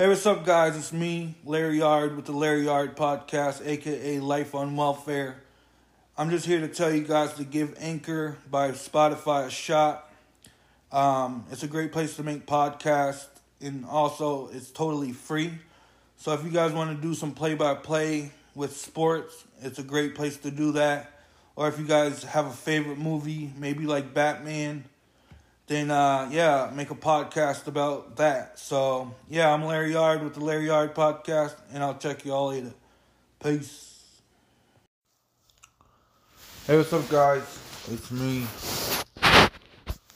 Hey, what's up, guys? It's me, Larry Yard, with the Larry Yard Podcast, aka Life on Welfare. I'm just here to tell you guys to give Anchor by Spotify a shot. Um, it's a great place to make podcasts, and also it's totally free. So if you guys want to do some play-by-play with sports, it's a great place to do that. Or if you guys have a favorite movie, maybe like Batman then uh, yeah, make a podcast about that. So yeah, I'm Larry Yard with the Larry Yard Podcast, and I'll check you all later. Peace. Hey, what's up, guys? It's me,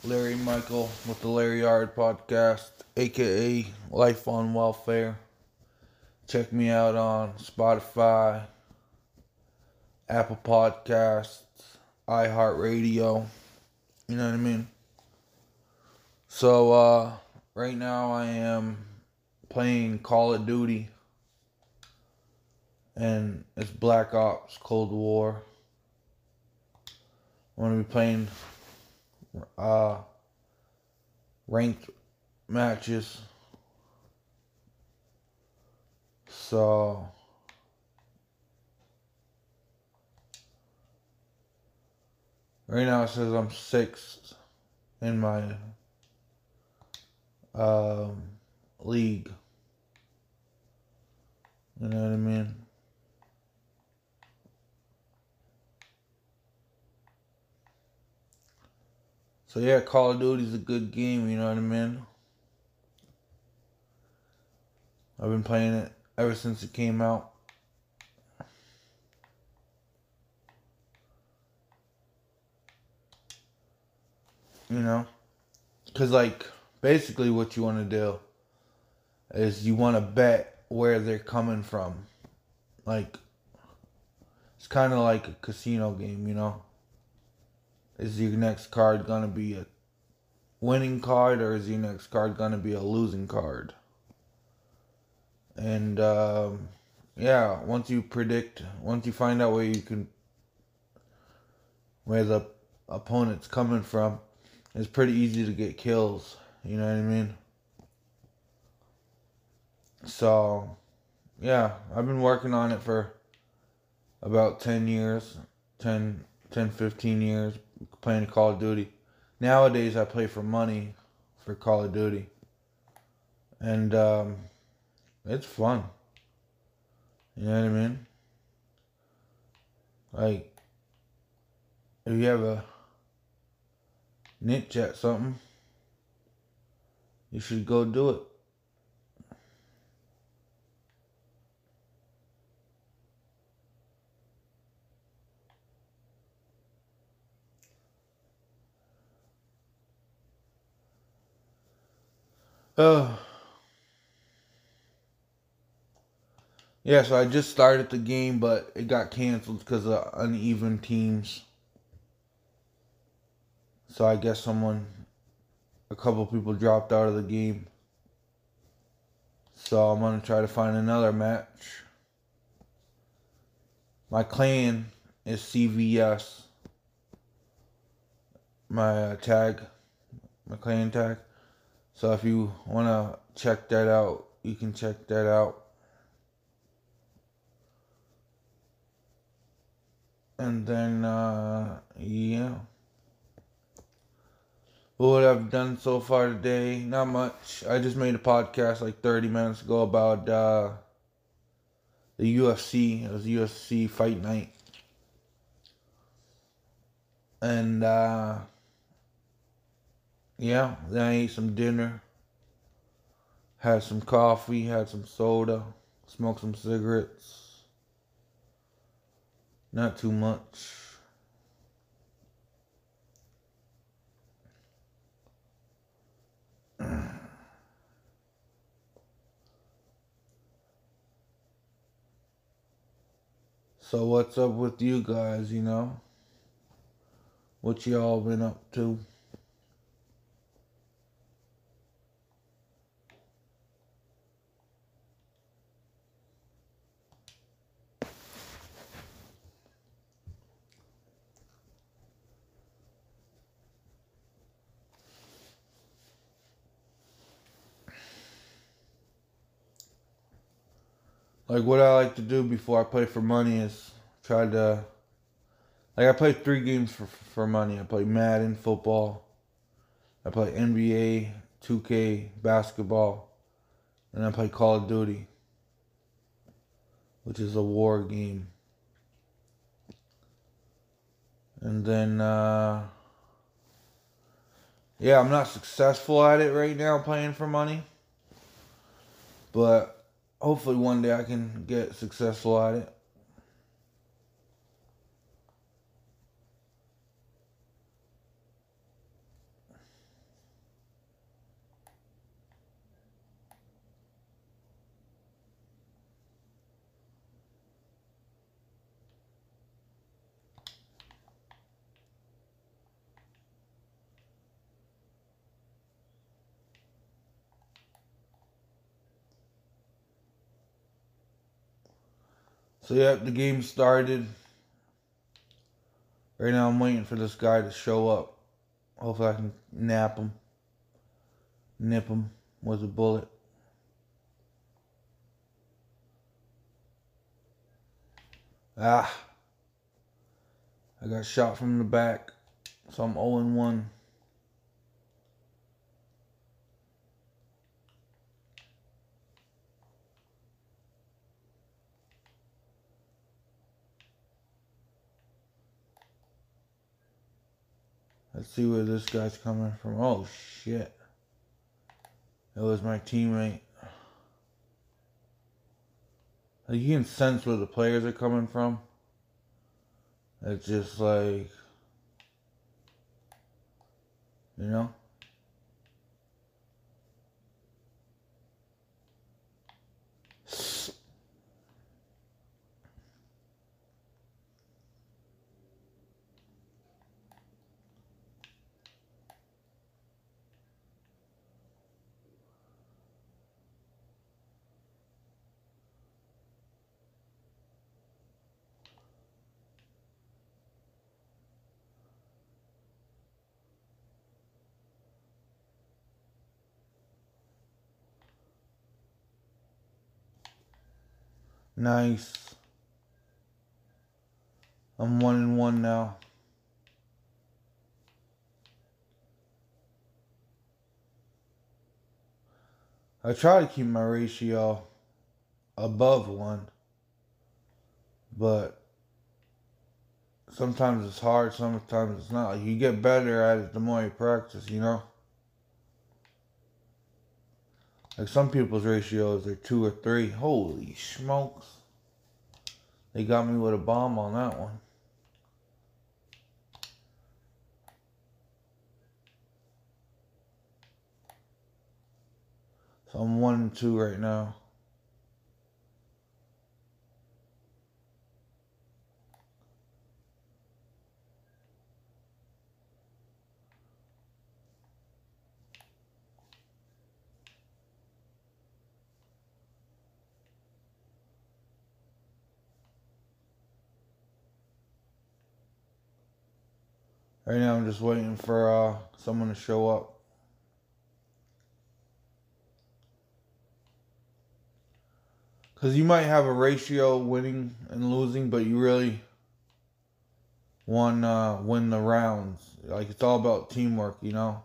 Larry Michael, with the Larry Yard Podcast, aka Life on Welfare. Check me out on Spotify, Apple Podcasts, iHeartRadio. You know what I mean? So uh, right now I am playing Call of Duty and it's Black Ops Cold War. I'm gonna be playing uh, ranked matches. So right now it says I'm sixth in my um, league. You know what I mean? So yeah, Call of Duty is a good game, you know what I mean? I've been playing it ever since it came out. You know? Cuz like basically what you want to do is you want to bet where they're coming from. Like, it's kind of like a casino game, you know? Is your next card going to be a winning card or is your next card going to be a losing card? And, um, yeah, once you predict, once you find out where you can, where the opponent's coming from, it's pretty easy to get kills. You know what I mean? So, yeah, I've been working on it for about 10 years, 10, 10 15 years, playing Call of Duty. Nowadays, I play for money for Call of Duty. And um, it's fun. You know what I mean? Like, if you have a niche at something, you should go do it. Oh. Yeah, so I just started the game, but it got canceled because of uneven teams. So I guess someone a couple people dropped out of the game. So I'm going to try to find another match. My clan is CVS. My uh, tag, my clan tag. So if you want to check that out, you can check that out. And then, uh, yeah what I've done so far today, not much. I just made a podcast like 30 minutes ago about uh, the UFC. It was UFC Fight Night. And uh, yeah, then I ate some dinner, had some coffee, had some soda, smoked some cigarettes. Not too much. So what's up with you guys, you know? What y'all been up to? Like what I like to do before I play for money is try to like I play three games for for money. I play Madden football, I play NBA, 2K basketball, and I play Call of Duty, which is a war game. And then uh yeah, I'm not successful at it right now playing for money. But hopefully one day I can get successful at it. So yeah, the game started. Right now I'm waiting for this guy to show up. Hopefully I can nap him. Nip him with a bullet. Ah. I got shot from the back. So I'm 0 Let's see where this guy's coming from. Oh, shit. It was my teammate. Like, you can sense where the players are coming from. It's just like, you know? Nice. I'm one and one now. I try to keep my ratio above one, but sometimes it's hard, sometimes it's not. you get better at it the more you practice, you know? Like some people's ratios are two or three. Holy smokes. They got me with a bomb on that one. So I'm one and two right now. Right now, I'm just waiting for uh, someone to show up. Because you might have a ratio winning and losing, but you really want to uh, win the rounds. Like, it's all about teamwork, you know?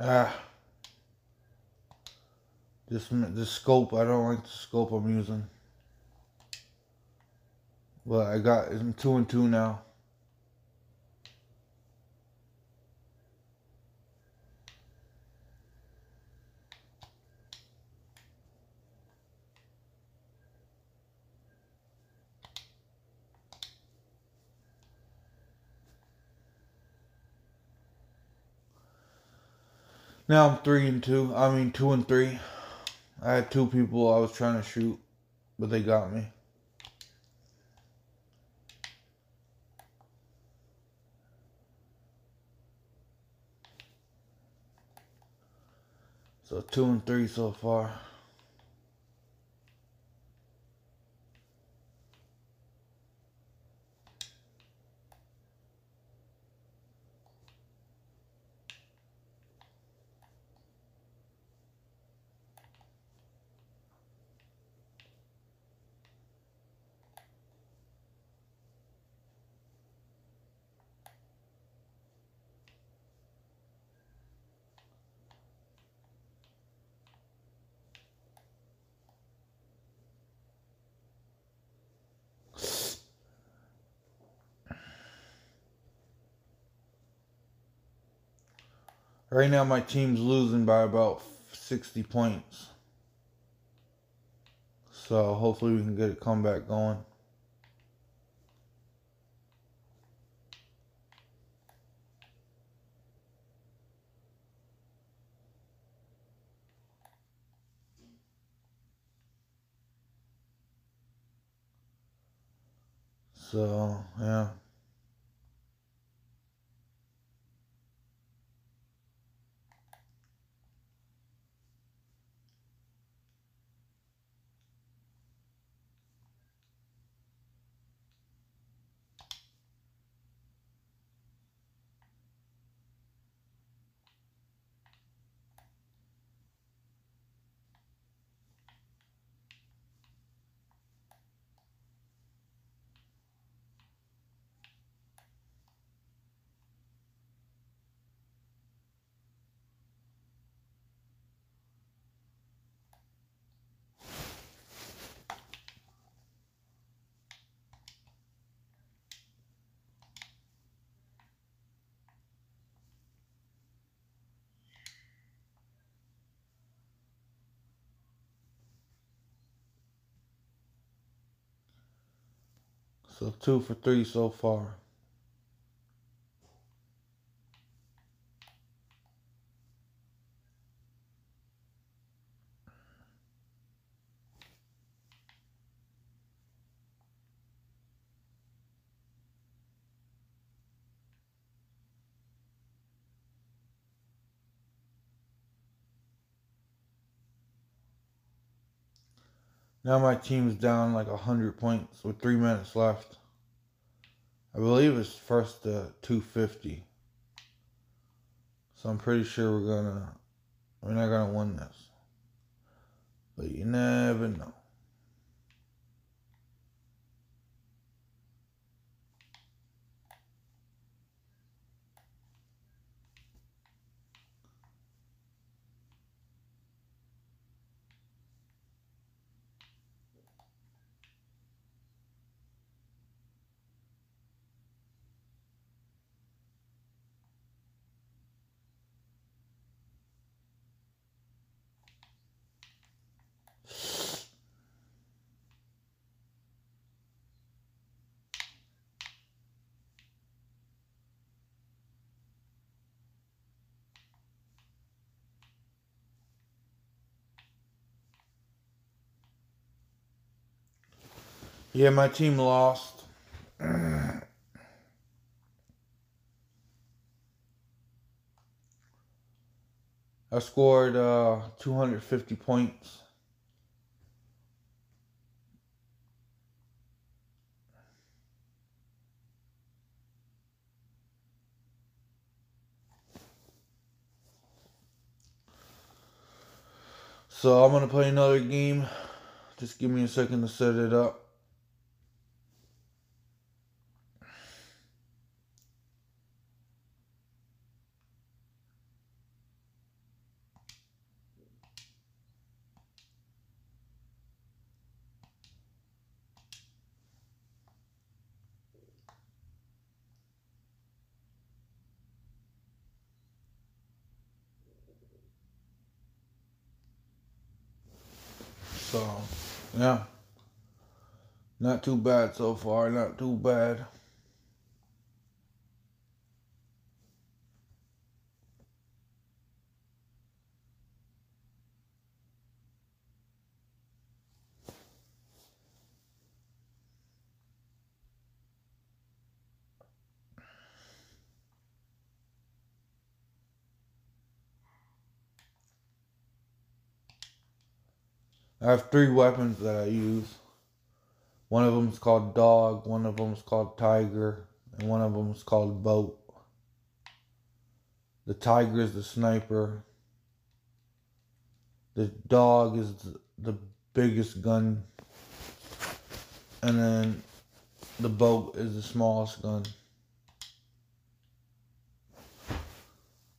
Ah. This, this scope, I don't like the scope I'm using. But I got, I'm two and two now. Now I'm three and two. I mean two and three. I had two people I was trying to shoot, but they got me. So two and three so far. Right now, my team's losing by about 60 points. So hopefully we can get a comeback going. So, yeah. So two for three so far. Now my team's down like 100 points with three minutes left. I believe it's first to 250. So I'm pretty sure we're gonna, we're not gonna win this. But you never know. Yeah, my team lost. I scored uh, 250 points. So I'm going to play another game. Just give me a second to set it up. too bad so far, not too bad. I have three weapons that I use. One of them is called dog, one of them is called tiger, and one of them is called boat. The tiger is the sniper. The dog is the biggest gun. And then the boat is the smallest gun.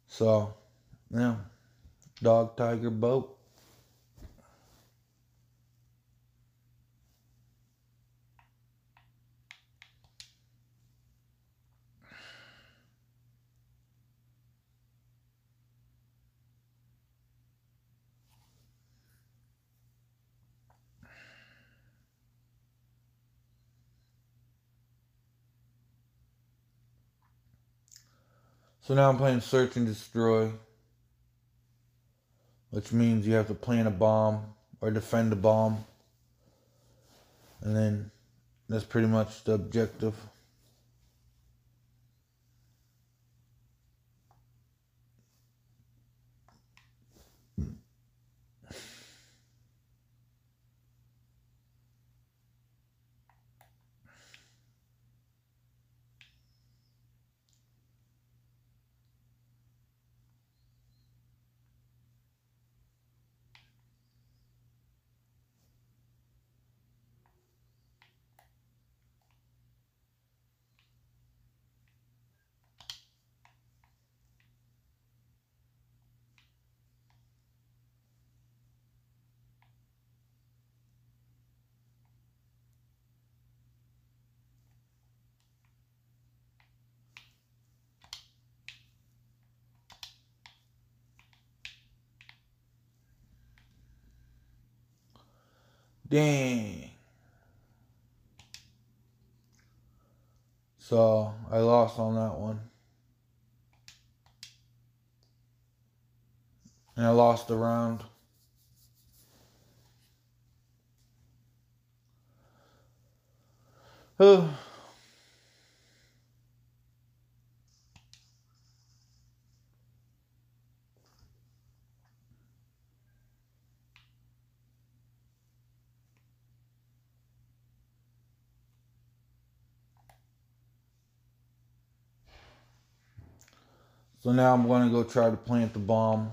So, yeah. Dog, tiger, boat. So now I'm playing Search and Destroy, which means you have to plant a bomb or defend a bomb. And then that's pretty much the objective. Dang. So I lost on that one. And I lost the round. Oh. So now I'm going to go try to plant the bomb,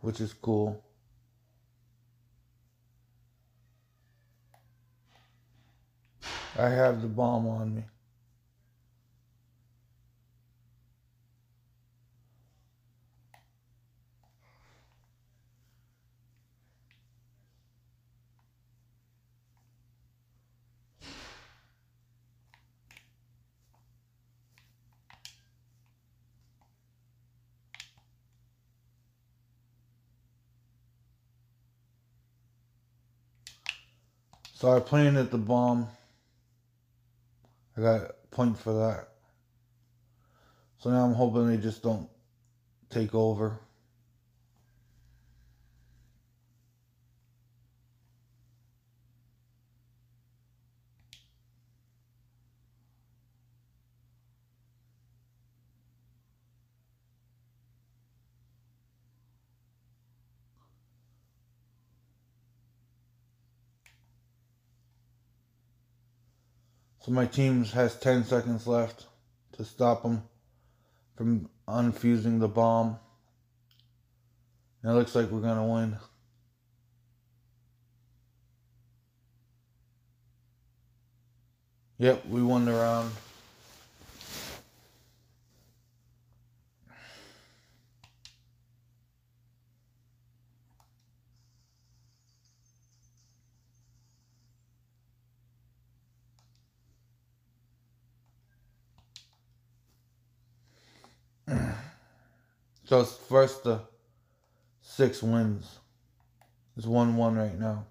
which is cool. I have the bomb on me. So I planted the bomb. I got a point for that. So now I'm hoping they just don't take over. So my team has 10 seconds left to stop them from unfusing the bomb. And it looks like we're going to win. Yep, we won the round. So it's first the six wins. It's one one right now.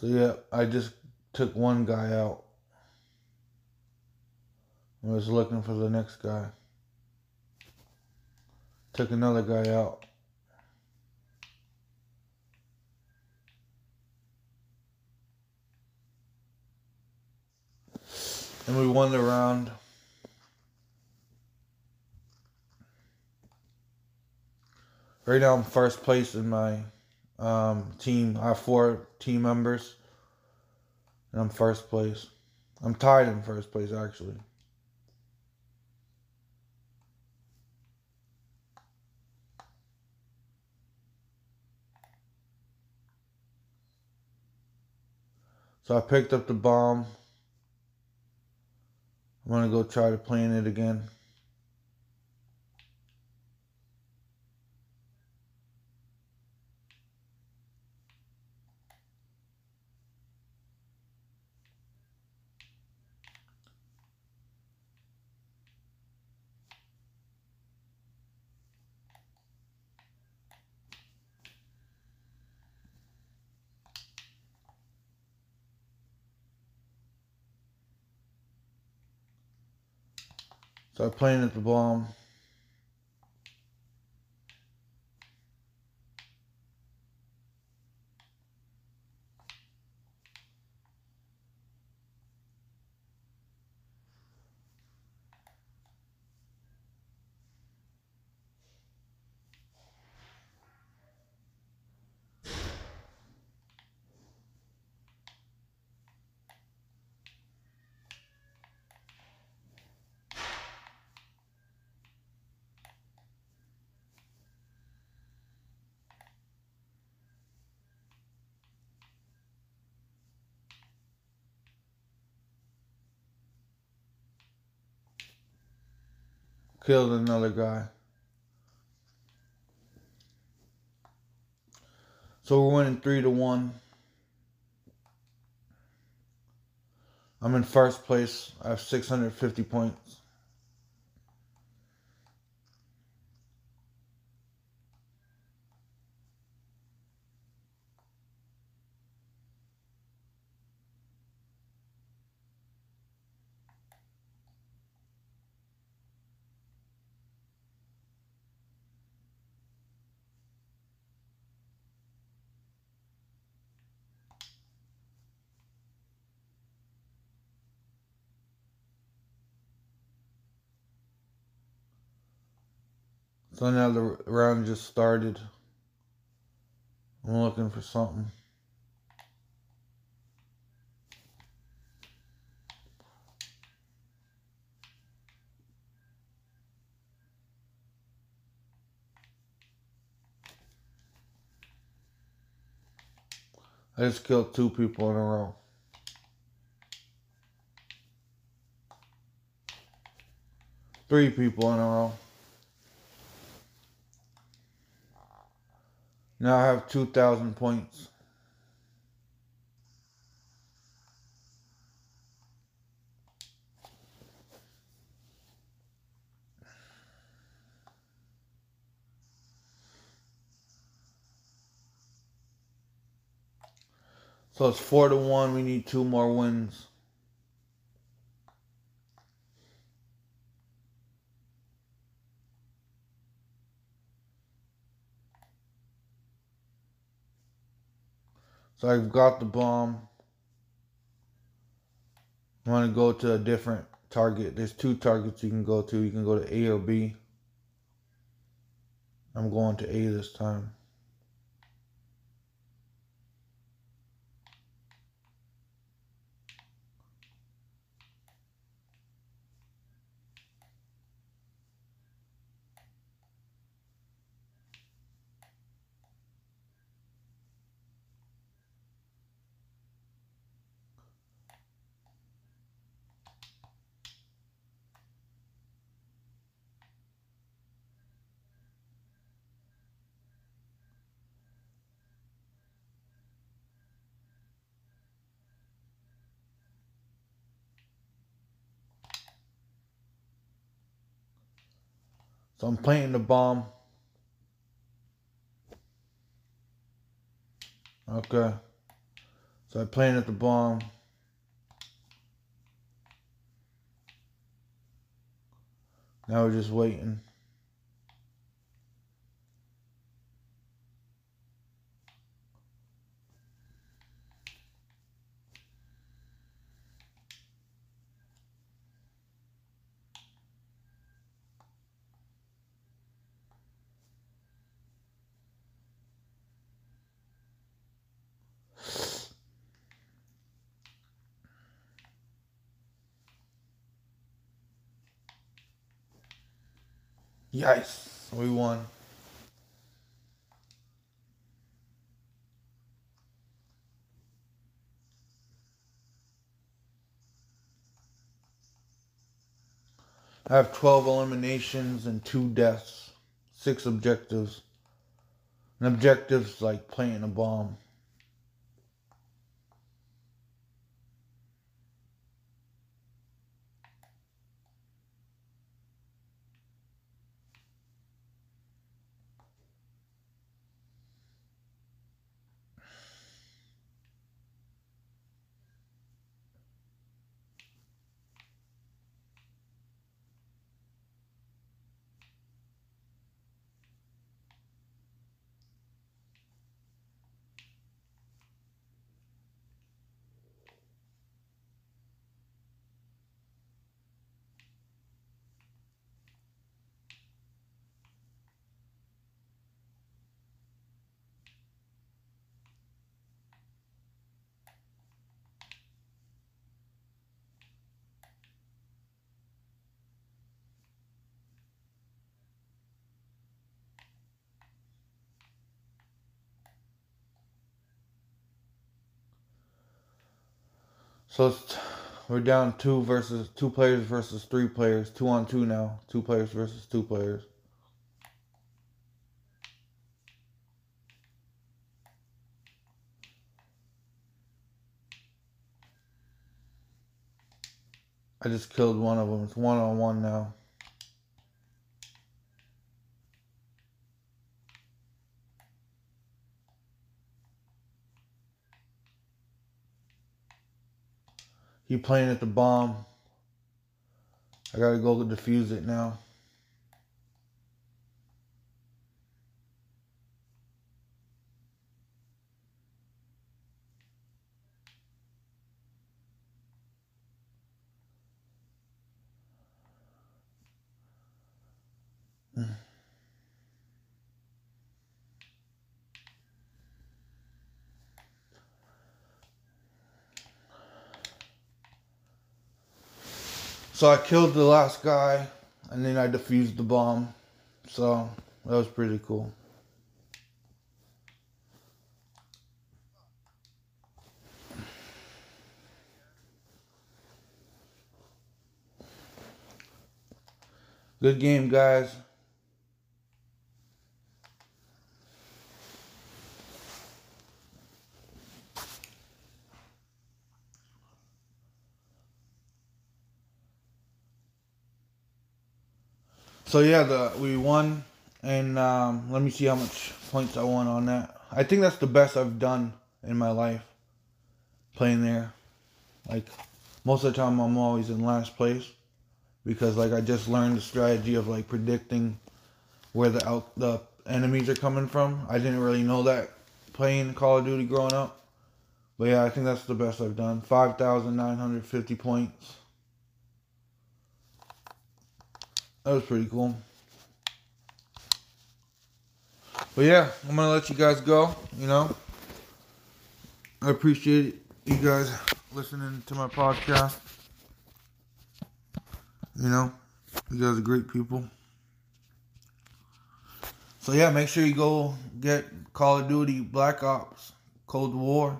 So yeah, I just took one guy out. I was looking for the next guy. Took another guy out. And we won the round. Right now I'm first place in my um, team. I have four team members. And I'm first place. I'm tied in first place actually. So I picked up the bomb. I'm gonna go try to plant it again. So I planted the bomb. Killed another guy. So we're winning three to one. I'm in first place. I have 650 points. So now the round just started. I'm looking for something. I just killed two people in a row. Three people in a row. Now I have 2,000 points. So it's four to one. We need two more wins. So I've got the bomb. I want to go to a different target. There's two targets you can go to. You can go to A or B. I'm going to A this time. I'm planting the bomb. Okay. So I planted the bomb. Now we're just waiting. Yes, we won. I have 12 eliminations and 2 deaths, 6 objectives. And objectives like planting a bomb. So we're down two versus two players versus three players, two on two now, two players versus two players. I just killed one of them. It's one on one now. He playing at the bomb. I gotta go to defuse it now. Mm. So I killed the last guy and then I defused the bomb. So that was pretty cool. Good game, guys. So yeah, the we won, and um, let me see how much points I won on that. I think that's the best I've done in my life playing there. Like most of the time, I'm always in last place because like I just learned the strategy of like predicting where the out the enemies are coming from. I didn't really know that playing Call of Duty growing up. But yeah, I think that's the best I've done. 5,950 points. That was pretty cool. But yeah, I'm gonna let you guys go. You know, I appreciate you guys listening to my podcast. You know, you guys are great people. So yeah, make sure you go get Call of Duty Black Ops Cold War.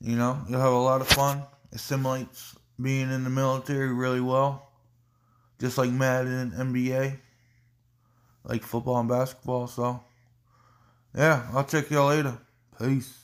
You know, you'll have a lot of fun. It simulates being in the military really well just like Madden and NBA, like football and basketball. So, yeah, I'll check y'all later. Peace.